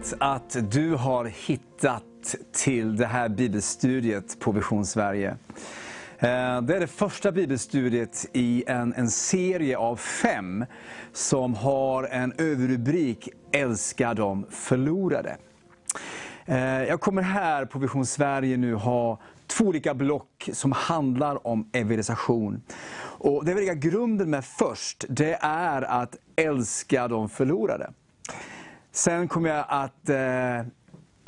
Roligt att du har hittat till det här bibelstudiet på Vision Sverige. Eh, det är det första bibelstudiet i en, en serie av fem som har en överrubrik Älska de förlorade. Eh, jag kommer här på Vision Sverige nu ha två olika block som handlar om evangelisation. Och det vi lägger grunden med först, det är att älska de förlorade. Sen kommer jag att eh,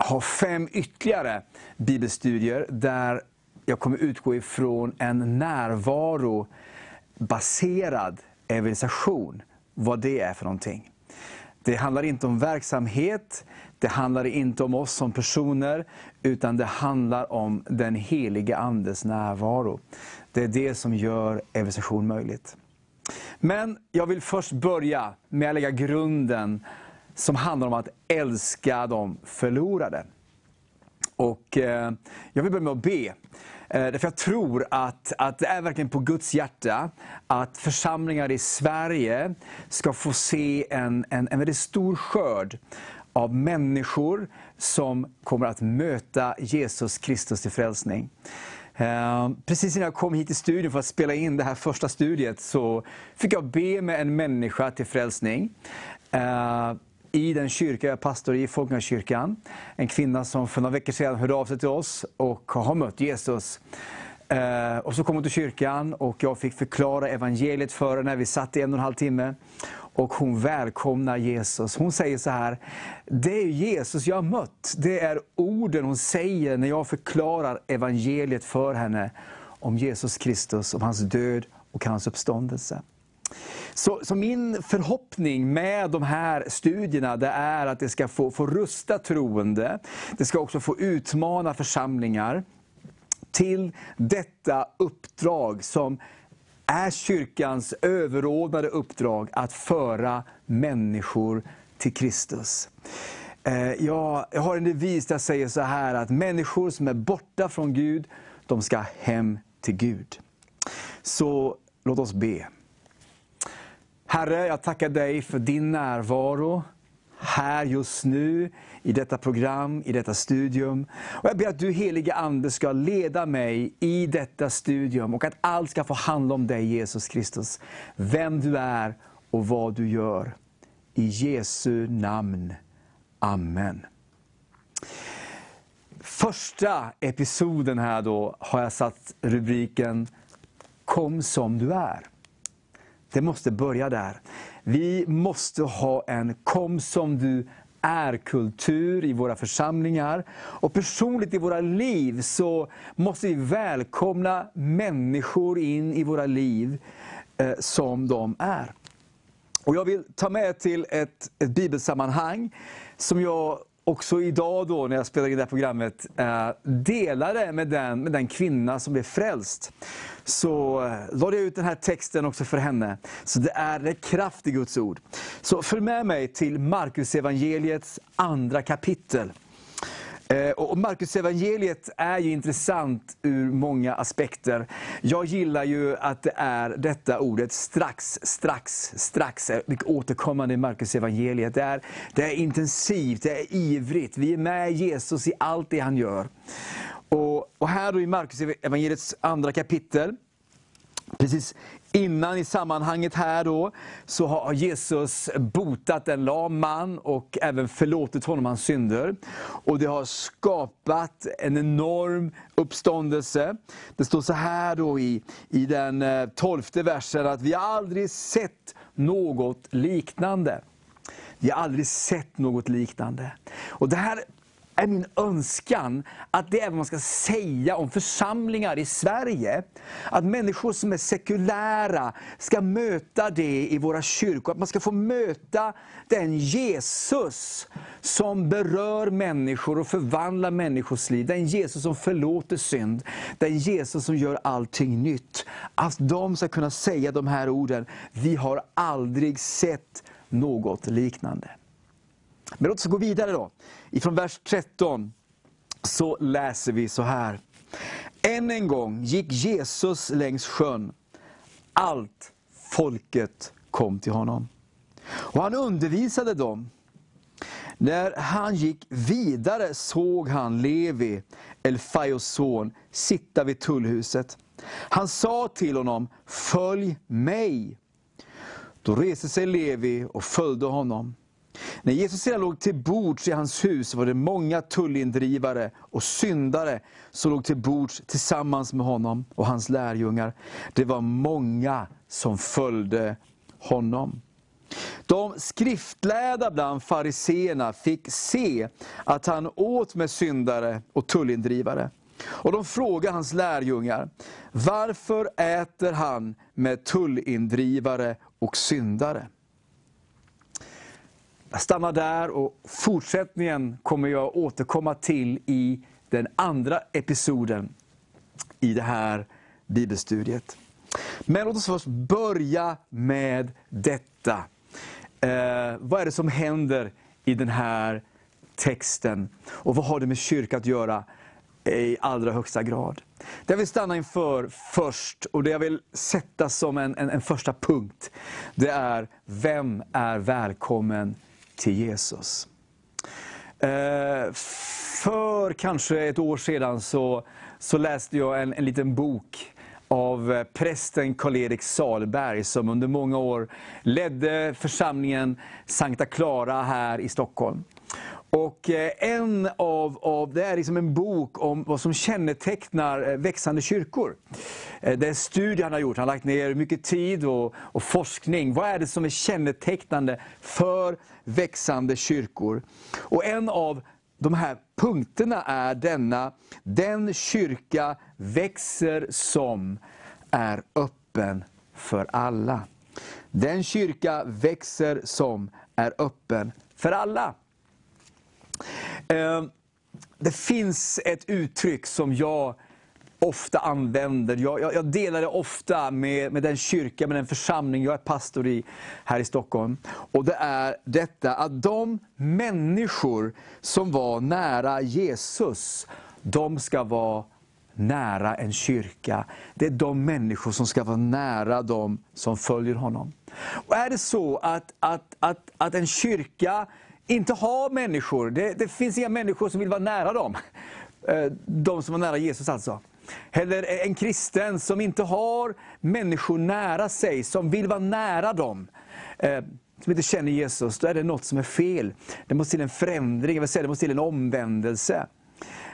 ha fem ytterligare bibelstudier där jag kommer utgå ifrån en närvarobaserad evangelisation. Vad det är för någonting. Det handlar inte om verksamhet, det handlar inte om oss som personer, utan det handlar om den Helige Andes närvaro. Det är det som gör evangelisation möjligt. Men jag vill först börja med att lägga grunden som handlar om att älska de förlorade. Och eh, jag vill börja med att be. Eh, därför jag tror att, att det är verkligen på Guds hjärta att församlingar i Sverige ska få se en, en, en väldigt stor skörd av människor som kommer att möta Jesus Kristus till frälsning. Eh, precis innan jag kom hit till studion för att spela in det här första studiet så fick jag be med en människa till frälsning. Eh, i den kyrka jag är pastor i, Folkungakyrkan. En kvinna som för några veckor sedan hörde av sig till oss och har mött Jesus. Eh, och så kom hon till kyrkan och jag fick förklara evangeliet för henne. Vi satt i en och en halv timme. Och hon välkomnar Jesus. Hon säger så här, det är Jesus jag har mött. Det är orden hon säger när jag förklarar evangeliet för henne. Om Jesus Kristus, om hans död och hans uppståndelse. Så, så, min förhoppning med de här studierna det är att det ska få, få rusta troende. Det ska också få utmana församlingar till detta uppdrag som är kyrkans överordnade uppdrag att föra människor till Kristus. Eh, jag, jag har en devis där jag säger så här att människor som är borta från Gud, de ska hem till Gud. Så låt oss be. Herre, jag tackar dig för din närvaro här just nu, i detta program, i detta studium. Och jag ber att du helige Ande ska leda mig i detta studium och att allt ska få handla om dig Jesus Kristus. Vem du är och vad du gör. I Jesu namn. Amen. Första episoden här då har jag satt rubriken Kom som du är. Det måste börja där. Vi måste ha en kom som du är-kultur i våra församlingar. Och personligt i våra liv så måste vi välkomna människor in i våra liv eh, som de är. Och Jag vill ta med till ett, ett bibelsammanhang som jag också idag då när jag spelade in det här programmet eh, delade med den, med den kvinna som blev frälst. Så eh, lade jag ut den här texten också för henne. Så det är, det kraft i Guds ord. Så följ med mig till Markus evangeliets andra kapitel. Eh, och Marcus evangeliet är ju intressant ur många aspekter. Jag gillar ju att det är detta ordet strax, strax, strax, mycket återkommande i Marcus evangeliet. Det är, det är intensivt, det är ivrigt. Vi är med Jesus i allt det han gör. Och, och här då i Marcus evangeliets andra kapitel, Precis innan i sammanhanget här då, så har Jesus botat en lam man och även förlåtit honom hans synder. Och det har skapat en enorm uppståndelse. Det står så här då i, i den eh, tolfte versen att vi har aldrig sett något liknande. Vi har aldrig sett något liknande. Och det här är min önskan att det är vad man ska säga om församlingar i Sverige. Att människor som är sekulära ska möta det i våra kyrkor. Att man ska få möta den Jesus som berör människor och förvandlar människors liv. Den Jesus som förlåter synd. Den Jesus som gör allting nytt. Att de ska kunna säga de här orden. Vi har aldrig sett något liknande. Men låt oss gå vidare då. Ifrån vers 13 så läser vi så här. Än en gång gick Jesus längs sjön. Allt folket kom till honom. Och han undervisade dem. När han gick vidare såg han Levi, Elfaios son, sitta vid tullhuset. Han sa till honom, följ mig. Då reste sig Levi och följde honom. När Jesus sedan låg till bords i hans hus var det många tullindrivare och syndare som låg till bords tillsammans med honom och hans lärjungar. Det var många som följde honom. De skriftlärda bland fariseerna fick se att han åt med syndare och tullindrivare. Och de frågade hans lärjungar, varför äter han med tullindrivare och syndare? Jag stannar där och fortsättningen kommer jag återkomma till i den andra episoden i det här bibelstudiet. Men låt oss först börja med detta. Eh, vad är det som händer i den här texten? Och vad har det med kyrka att göra i allra högsta grad? Det jag vill stanna inför först, och det jag vill sätta som en, en, en första punkt, det är, vem är välkommen till Jesus? Eh, för kanske ett år sedan så, så läste jag en, en liten bok av eh, prästen Karl-Erik Salberg som under många år ledde församlingen Sankta Clara här i Stockholm. Och eh, en av, av, det är liksom en bok om vad som kännetecknar eh, växande kyrkor. Eh, det är en studie han har gjort, han har lagt ner mycket tid och, och forskning. Vad är det som är kännetecknande för växande kyrkor? Och en av de här punkterna är denna, den kyrka växer som är öppen för alla. Den kyrka växer som är öppen för alla. Ehm, det finns ett uttryck som jag ofta använder. Jag, jag, jag, delar det ofta med, med den kyrka, med den församling jag är pastor i här i Stockholm. Och det är detta att de människor som var nära Jesus, de ska vara nära en kyrka. Det är de människor som ska vara nära de som följer honom. Och är det så att, att, att, att en kyrka inte har människor, det, det finns inga människor som vill vara nära dem, eh, de som var nära Jesus alltså. Eller en kristen som inte har människor nära sig, som vill vara nära dem, eh, som inte känner Jesus, då är det något som är fel. Det måste till en förändring, jag säga, det måste till en omvändelse.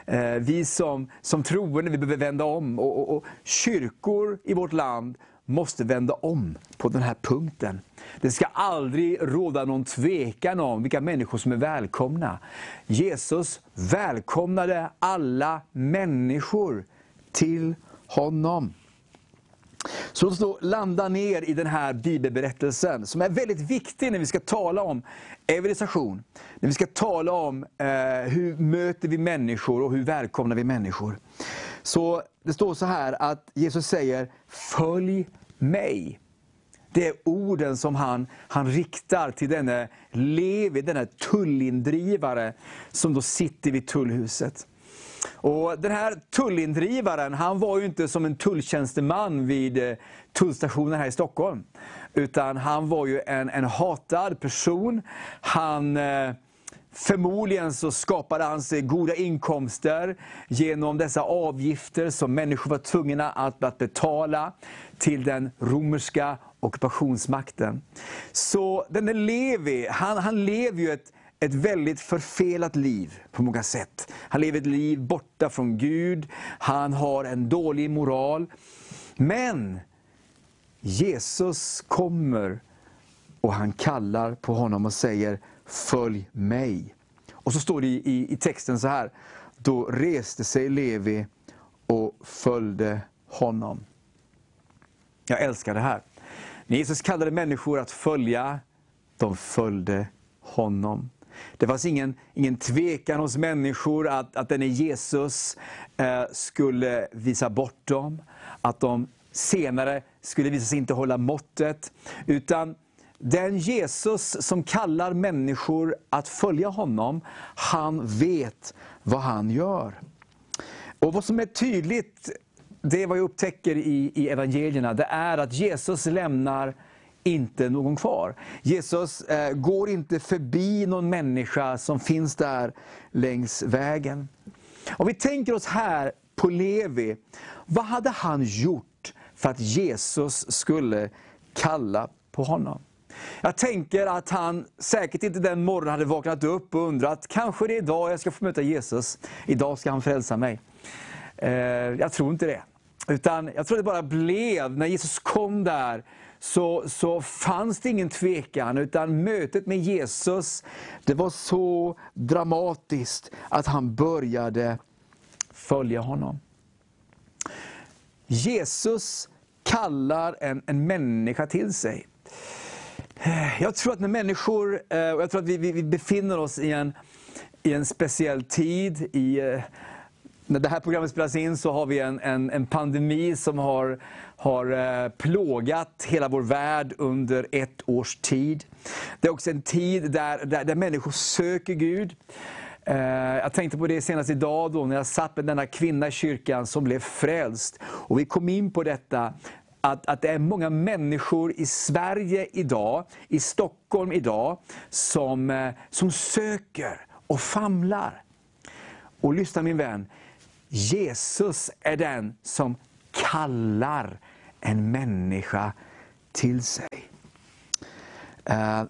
Eh, vi som, som troende vi behöver vända om. Och, och, och, kyrkor i vårt land måste vända om på den här punkten. Det ska aldrig råda någon tvekan om vilka människor som är välkomna. Jesus välkomnade alla människor till honom. Så låt oss då landa ner i den här bibelberättelsen, som är väldigt viktig när vi ska tala om evangelisation. När vi ska tala om eh, hur möter vi människor och hur välkomnar vi människor. Så det står så här att Jesus säger, följ mig. Det är orden som han, han riktar till denne Levi, denna tullindrivare, som då sitter vid tullhuset. Och den här tullindrivaren, han var ju inte som en tulltjänsteman vid eh, tullstationen här i Stockholm. Utan han var ju en, en hatad person. Han... Eh, Förmodligen så skapade han sig goda inkomster genom dessa avgifter som människor var tvungna att, att betala till den romerska ockupationsmakten. Så denne Levi, han, han lever ju ett, ett väldigt förfelat liv på många sätt. Han lever ett liv borta från Gud, han har en dålig moral. Men Jesus kommer och han kallar på honom och säger Följ mig. Och så står det i, i, i texten så här. Då reste sig Levi och följde honom. Jag älskar det här. När Jesus kallade människor att följa, de följde honom. Det fanns ingen, ingen tvekan hos människor att, att denne Jesus eh, skulle visa bort dem. Att de senare skulle visa sig inte hålla måttet. Utan den Jesus som kallar människor att följa honom, han vet vad han gör. Och Vad som är tydligt, det är vad jag upptäcker i, i evangelierna, det är att Jesus lämnar inte någon kvar. Jesus eh, går inte förbi någon människa som finns där längs vägen. Om vi tänker oss här på Levi, vad hade han gjort för att Jesus skulle kalla på honom? Jag tänker att han säkert inte den morgonen hade vaknat upp och undrat, kanske det är idag jag ska få möta Jesus. Idag ska han frälsa mig. Eh, jag tror inte det. Utan jag tror det bara blev, när Jesus kom där, så, så fanns det ingen tvekan, utan mötet med Jesus, det var så dramatiskt att han började följa honom. Jesus kallar en, en människa till sig. Jag tror att när människor, eh, och jag tror att vi, vi befinner oss i en, i en speciell tid, i, eh, när det här programmet spelas in så har vi en, en, en pandemi som har, har eh, plågat hela vår värld under ett års tid. Det är också en tid där, där, där människor söker Gud. Jag tänkte på det senast idag då när jag satt med denna kvinna i kyrkan som blev frälst. Och vi kom in på detta att, att det är många människor i Sverige idag, i Stockholm idag, som, eh, som söker och famlar. Och lyssna min vän, Jesus är den som kallar en människa till sig. Uh,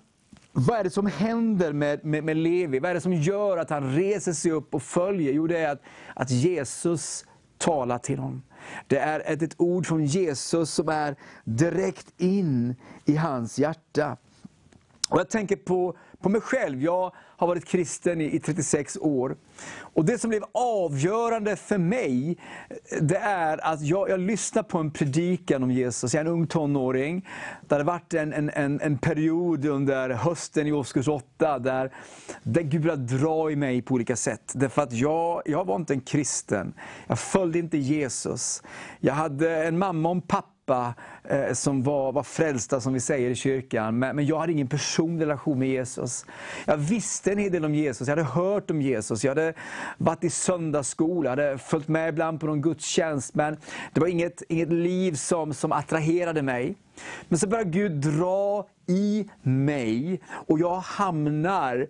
vad är det som händer med, med, med, Levi? Vad är det som gör att han reser sig upp och följer? Jo, det är att, att Jesus talar till honom. Det är ett, ett ord från Jesus som är direkt in i hans hjärta. Och Jag tänker på, på mig själv. Jag har varit kristen i, i 36 år. Och Det som blev avgörande för mig, det är att jag, jag lyssnade på en predikan om Jesus. Jag är en ung tonåring. Det hade varit en, en, en, en period under hösten i årskurs 8, där, där Gud började dra i mig på olika sätt. Därför att jag, jag var inte en kristen. Jag följde inte Jesus. Jag hade en mamma och en pappa pappa eh, som var, var frälsta, som vi säger i kyrkan. Men, men, jag hade ingen personlig relation med Jesus. Jag visste en hel del om Jesus, jag hade hört om Jesus. Jag hade varit i söndagsskola, hade följt med ibland på någon gudstjänst. Men det var inget, inget liv som, som attraherade mig. Men så började Gud dra i mig och jag hamnar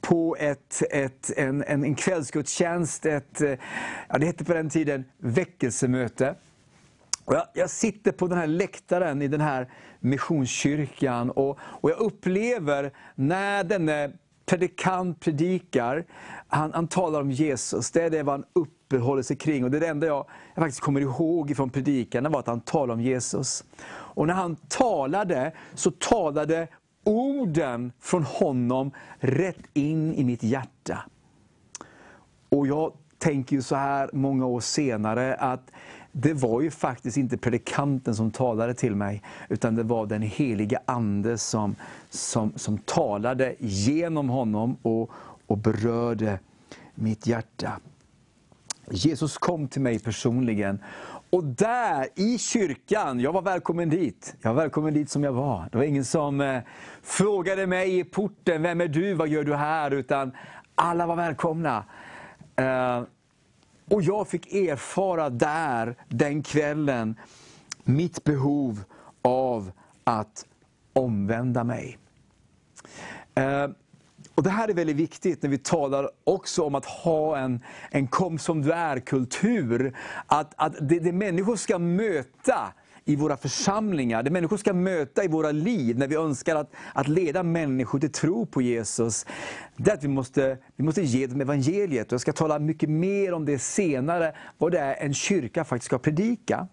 på ett, ett, en, en, en kvällsgudstjänst, ett, eh, ja, det hette på den tiden väckelsemöte. Och jag, jag, sitter på den här läktaren i den här missionskyrkan och, och jag upplever när denne predikant predikar, han, han talar om Jesus, det är det han uppehåller sig kring. Och det, är det enda jag, jag faktiskt kommer ihåg från predikan, var att han talade om Jesus. Och när han talade, så talade orden från honom rätt in i mitt hjärta. Och jag tänker ju så här många år senare, att det var ju faktiskt inte predikanten som talade till mig, utan det var den heliga Ande som, som, som talade genom honom och, och berörde mitt hjärta. Jesus kom till mig personligen. Och där i kyrkan, jag var välkommen dit. Jag var välkommen dit som jag var. Det var ingen som eh, frågade mig i porten, vem är du, vad gör du här? Utan alla var välkomna. Eh, och jag fick erfara där, den kvällen, mitt behov av att omvända mig. Eh, och Det här är väldigt viktigt när vi talar också om att ha en, en kom som du är-kultur. Att, att det, det människor ska möta i våra församlingar, det människor ska möta i våra liv, när vi önskar att, att leda människor till tro på Jesus, det är att vi måste, vi måste ge dem evangeliet. Och jag ska tala mycket mer om det senare, vad det är en kyrka faktiskt ska predika.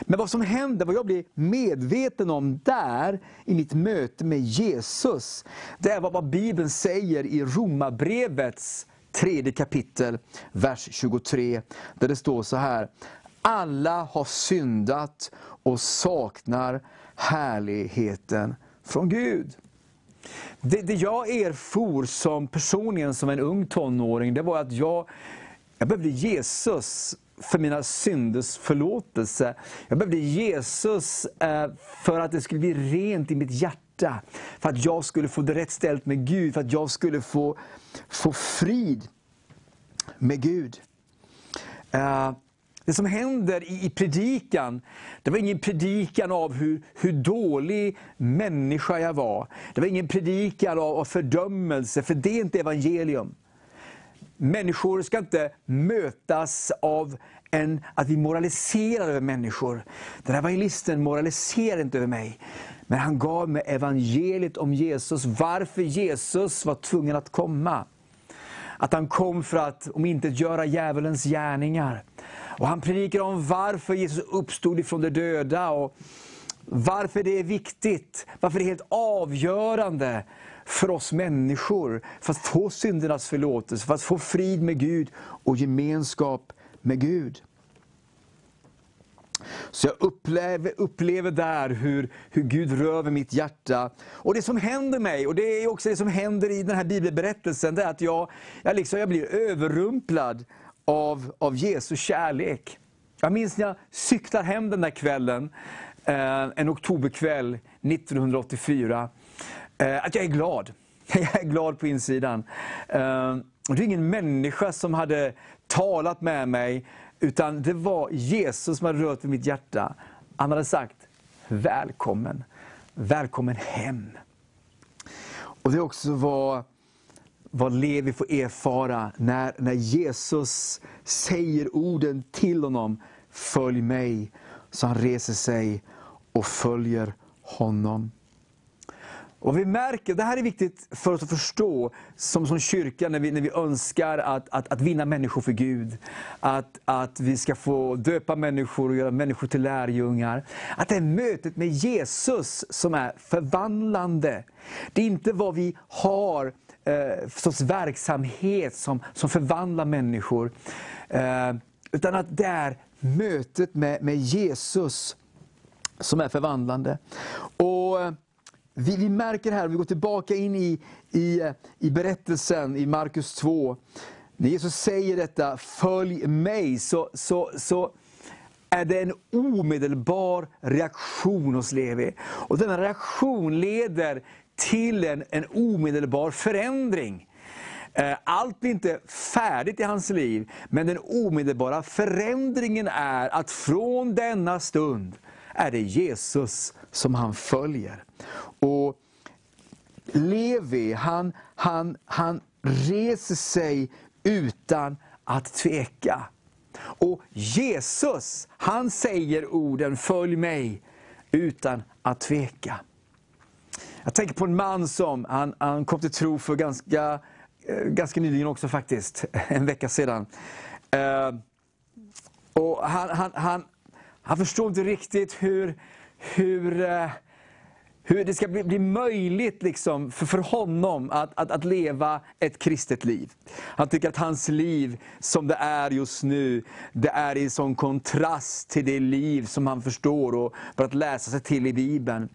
Men vad som händer, vad jag blir medveten om där, i mitt möte med Jesus, det är vad Bibeln säger i Romarbrevets tredje kapitel, vers 23, där det står så här. Alla har syndat och saknar härligheten från Gud. Det, det jag erfor som personligen som en ung tonåring, det var att jag, jag behövde Jesus för mina synders förlåtelse. Jag behövde Jesus eh, för att det skulle bli rent i mitt hjärta. För att jag skulle få det rätt ställt med Gud, för att jag skulle få, få frid med Gud. Eh, det som händer i, i predikan, det var ingen predikan av hur, hur dålig människa jag var. Det var ingen predikan av, av fördömelse, för det är inte evangelium. Människor ska inte mötas av en, att vi moraliserar över människor. Den här evangelisten moraliserar inte över mig. Men han gav mig evangeliet om Jesus, varför Jesus var tvungen att komma. Att han kom för att om inte göra djävulens gärningar. Och han predikar om varför Jesus uppstod ifrån de döda. Och varför det är viktigt, varför det är helt avgörande för oss människor, för att få syndernas förlåtelse, för att få frid med Gud och gemenskap med Gud. Så jag upplever, upplever där hur, hur Gud rör mitt hjärta. Och det som händer mig, och det är också det som händer i den här bibelberättelsen, det är att jag, jag, liksom, jag blir överrumplad av, av Jesu kärlek. Jag minns när jag cyklar hem den där kvällen, eh, en oktoberkväll 1984, eh, att jag är glad. Jag är glad på insidan. Eh, det är ingen människa som hade talat med mig, utan det var Jesus som hade rört vid mitt hjärta. Han hade sagt, välkommen, välkommen hem. Och det också vad Levi får erfara när, när Jesus säger orden till honom, följ mig. Så han reser sig och följer honom. Och vi märker, det här är viktigt för oss att förstå som, som kyrka när vi, när vi önskar att, att, att vinna människor för Gud. Att, att vi ska få döpa människor och göra människor till lärjungar. Att det är mötet med Jesus som är förvandlande. Det är inte vad vi har eh, sorts verksamhet som, som förvandlar människor. Eh, utan att det är mötet med, med Jesus som är förvandlande. Och eh, vi, vi märker här, om vi går tillbaka in i, i, eh, i berättelsen i Markus 2, när Jesus säger detta, följ mig, så, så, så är det en omedelbar reaktion hos Levi. Och denna reaktion leder till en, en omedelbar förändring. Eh, allt är inte färdigt i hans liv, men den omedelbara förändringen är att från denna stund är det Jesus som han följer. Och Levi, han, han, han reser sig utan att tveka. Och Jesus, han säger orden följ mig utan att tveka. Jag tänker på en man som han, han kom till tro för ganska, eh, ganska nyligen också faktiskt, en vecka sedan. Uh, och han, han, han, han förstod inte riktigt hur, hur, uh, hur det ska bli, bli möjligt liksom för, för honom att, att, att, leva ett kristet liv. Han tycker att hans liv, som det är just nu, det är i sån kontrast till det liv som han förstår och för att läsa sig till i Bibeln.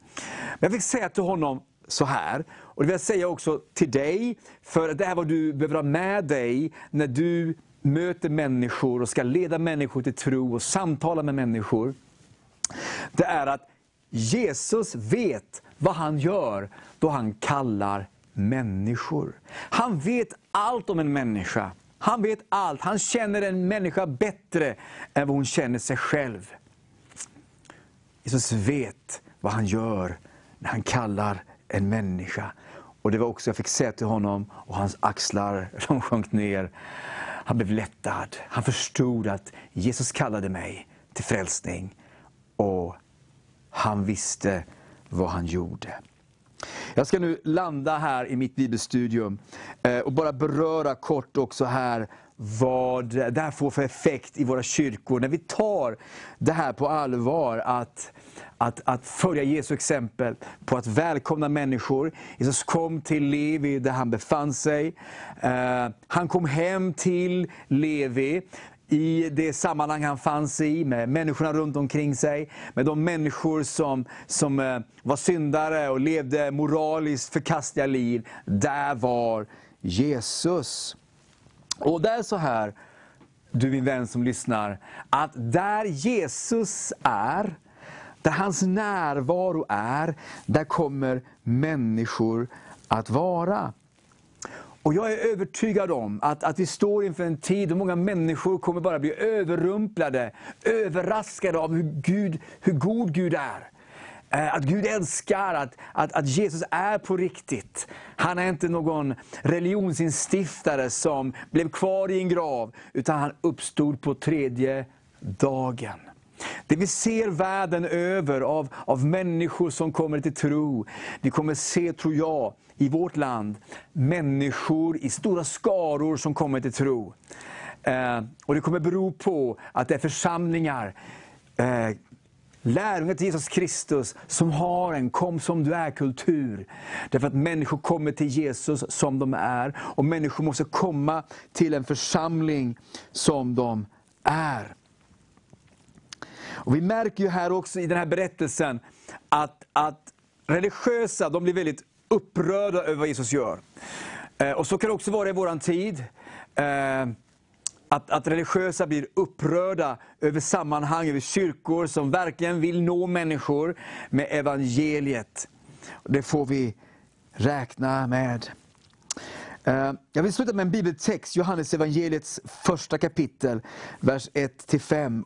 Men jag fick säga till honom så här, och det vill jag säga också till dig, för det är vad du behöver ha med dig när du möter människor och ska leda människor till tro och samtala med människor. Det är att Jesus vet vad han gör då han kallar människor. Han vet allt om en människa. Han vet allt. Han känner en människa bättre än vad hon känner sig själv. Jesus vet vad han gör när han kallar en människa. Och Det var också jag fick säga till honom, och hans axlar de sjönk ner. Han blev lättad. Han förstod att Jesus kallade mig till frälsning. Och han visste vad han gjorde. Jag ska nu landa här i mitt bibelstudium eh, och bara beröra kort också här vad det här får för effekt i våra kyrkor. När vi tar det här på allvar, att, att, att följa Jesu exempel på att välkomna människor. Jesus kom till Levi där han befann sig. Eh, han kom hem till Levi i det sammanhang han fanns i, med människorna runt omkring sig, med de människor som, som eh, var syndare och levde moraliskt förkastliga liv. Där var Jesus. Och det är så här, du min vän som lyssnar, att där Jesus är, där hans närvaro är, där kommer människor att vara. Och jag är övertygad om att, att vi står inför en tid då många människor kommer bara bli överrumplade, överraskade av hur, Gud, hur god Gud är. Eh, att Gud älskar, att, att, att Jesus är på riktigt. Han är inte någon religionsinstiftare som blev kvar i en grav, utan han uppstod på tredje dagen. Det vi ser världen över av, av människor som kommer till tro, vi kommer se, tror jag, i vårt land, människor i stora skaror som kommer till tro. Eh, och Det kommer bero på att det är församlingar, eh, lärjungar till Jesus Kristus, som har en kom som du är-kultur. Därför att människor kommer till Jesus som de är, och människor måste komma till en församling som de är. Och Vi märker ju här också i den här berättelsen att, att religiösa de blir väldigt upprörda över vad Jesus gör. Eh, och Så kan det också vara i vår tid. Eh, att, att religiösa blir upprörda över sammanhang, över kyrkor som verkligen vill nå människor med evangeliet. Det får vi räkna med. Eh, jag vill sluta med en bibeltext, Johannes evangeliets första kapitel, vers 1-5.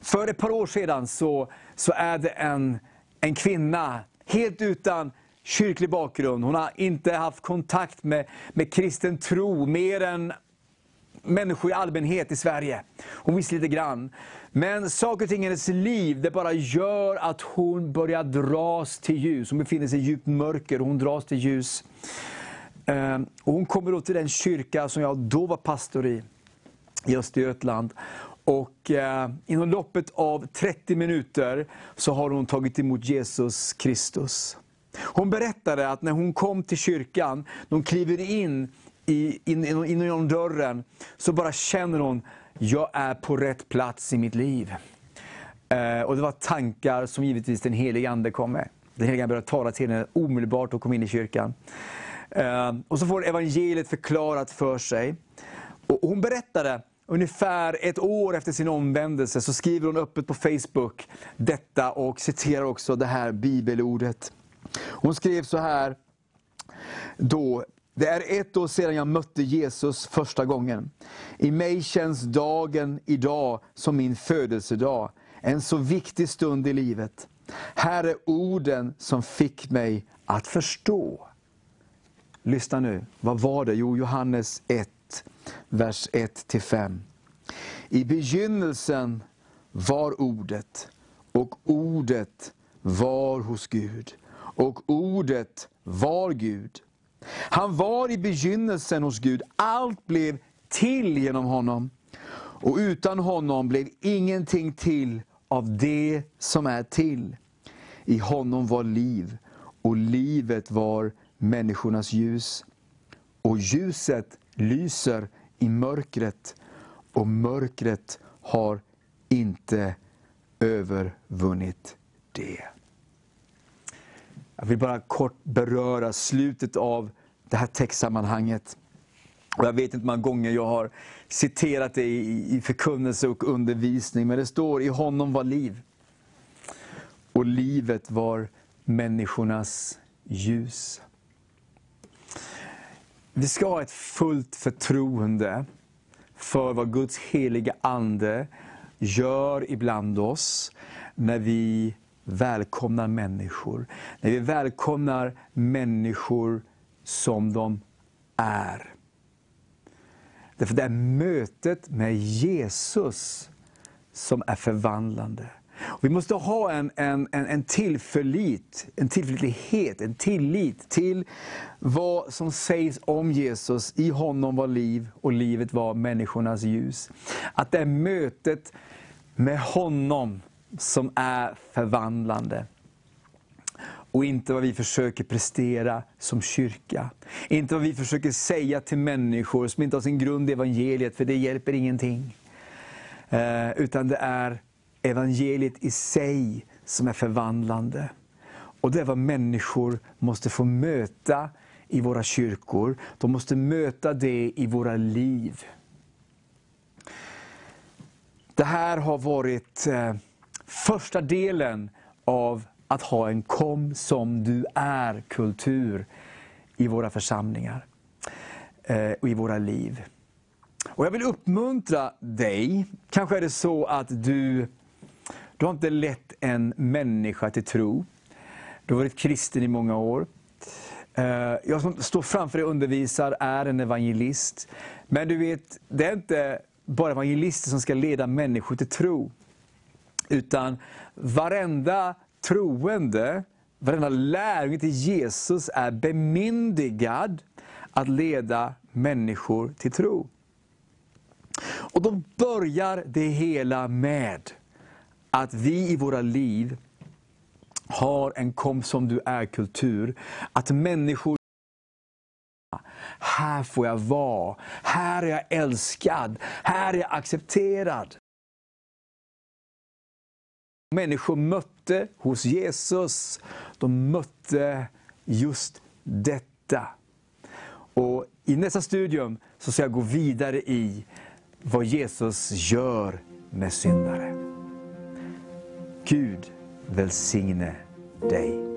För ett par år sedan så, så är det en, en kvinna, helt utan kyrklig bakgrund. Hon har inte haft kontakt med, med kristen tro mer än människor i allmänhet i Sverige. Hon visste lite grann. Men saker och ting i hennes liv det bara gör att hon börjar dras till ljus. Hon befinner sig i djupt mörker och hon dras till ljus. Ehm, och hon kommer då till den kyrka som jag då var pastor i, i Östergötland. Och eh, inom loppet av 30 minuter så har hon tagit emot Jesus Kristus. Hon berättade att när hon kom till kyrkan, de kliver in, i, in, in, in genom dörren, så bara känner hon, jag är på rätt plats i mitt liv. Eh, och Det var tankar som givetvis den helige Ande kom med. Den helige Ande började tala till henne omedelbart och kom in i kyrkan. Eh, och så får evangeliet förklarat för sig. Och hon berättade Ungefär ett år efter sin omvändelse så skriver hon öppet på Facebook detta och citerar också det här bibelordet. Hon skrev så här då, det är ett år sedan jag mötte Jesus första gången. I mig känns dagen idag som min födelsedag, en så viktig stund i livet. Här är orden som fick mig att förstå. Lyssna nu, vad var det? Jo, Johannes 1 vers 1-5. I begynnelsen var ordet, och ordet var hos Gud, och ordet var Gud. Han var i begynnelsen hos Gud, allt blev till genom honom. Och utan honom blev ingenting till av det som är till. I honom var liv, och livet var människornas ljus. Och ljuset lyser i mörkret och mörkret har inte övervunnit det. Jag vill bara kort beröra slutet av det här textsammanhanget. Och jag vet inte hur många gånger jag har citerat det i, i förkunnelse och undervisning, men det står i honom var liv. Och livet var människornas ljus. Vi ska ha ett fullt förtroende för vad Guds heliga Ande gör ibland oss när vi välkomnar människor. När vi välkomnar människor som de är. Därför det är mötet med Jesus som är förvandlande. Vi måste ha en, en, en, en tillförlit, en tillförlitlighet, en tillit till vad som sägs om Jesus. I honom var liv och livet var människornas ljus. Att det är mötet med honom som är förvandlande. Och inte vad vi försöker prestera som kyrka. Inte vad vi försöker säga till människor som inte har sin grund i evangeliet, för det hjälper ingenting. Eh, utan det är evangeliet i sig som är förvandlande. Och det är vad människor måste få möta i våra kyrkor. De måste möta det i våra liv. Det här har varit eh, första delen av att ha en kom som du är-kultur i våra församlingar. Eh, och i våra liv. Och Jag vill uppmuntra dig. Kanske är det så att du, du har inte lett en människa till tro. Du har varit kristen i många år. Eh, jag som står framför dig och undervisar är en evangelist. Men du vet, det är inte bara evangelister som ska leda människor till tro. Utan varenda troende, varenda lärjunge till Jesus är bemyndigad att leda människor till tro. Och då börjar det hela med att vi i våra liv har en kom som du är-kultur. Att människor här får jag vara, här är jag älskad, här är jag accepterad. Människor mötte hos Jesus, de mötte just detta. Och I nästa studium så ska jag gå vidare i vad Jesus gör med syndare. Gud välsigne dig.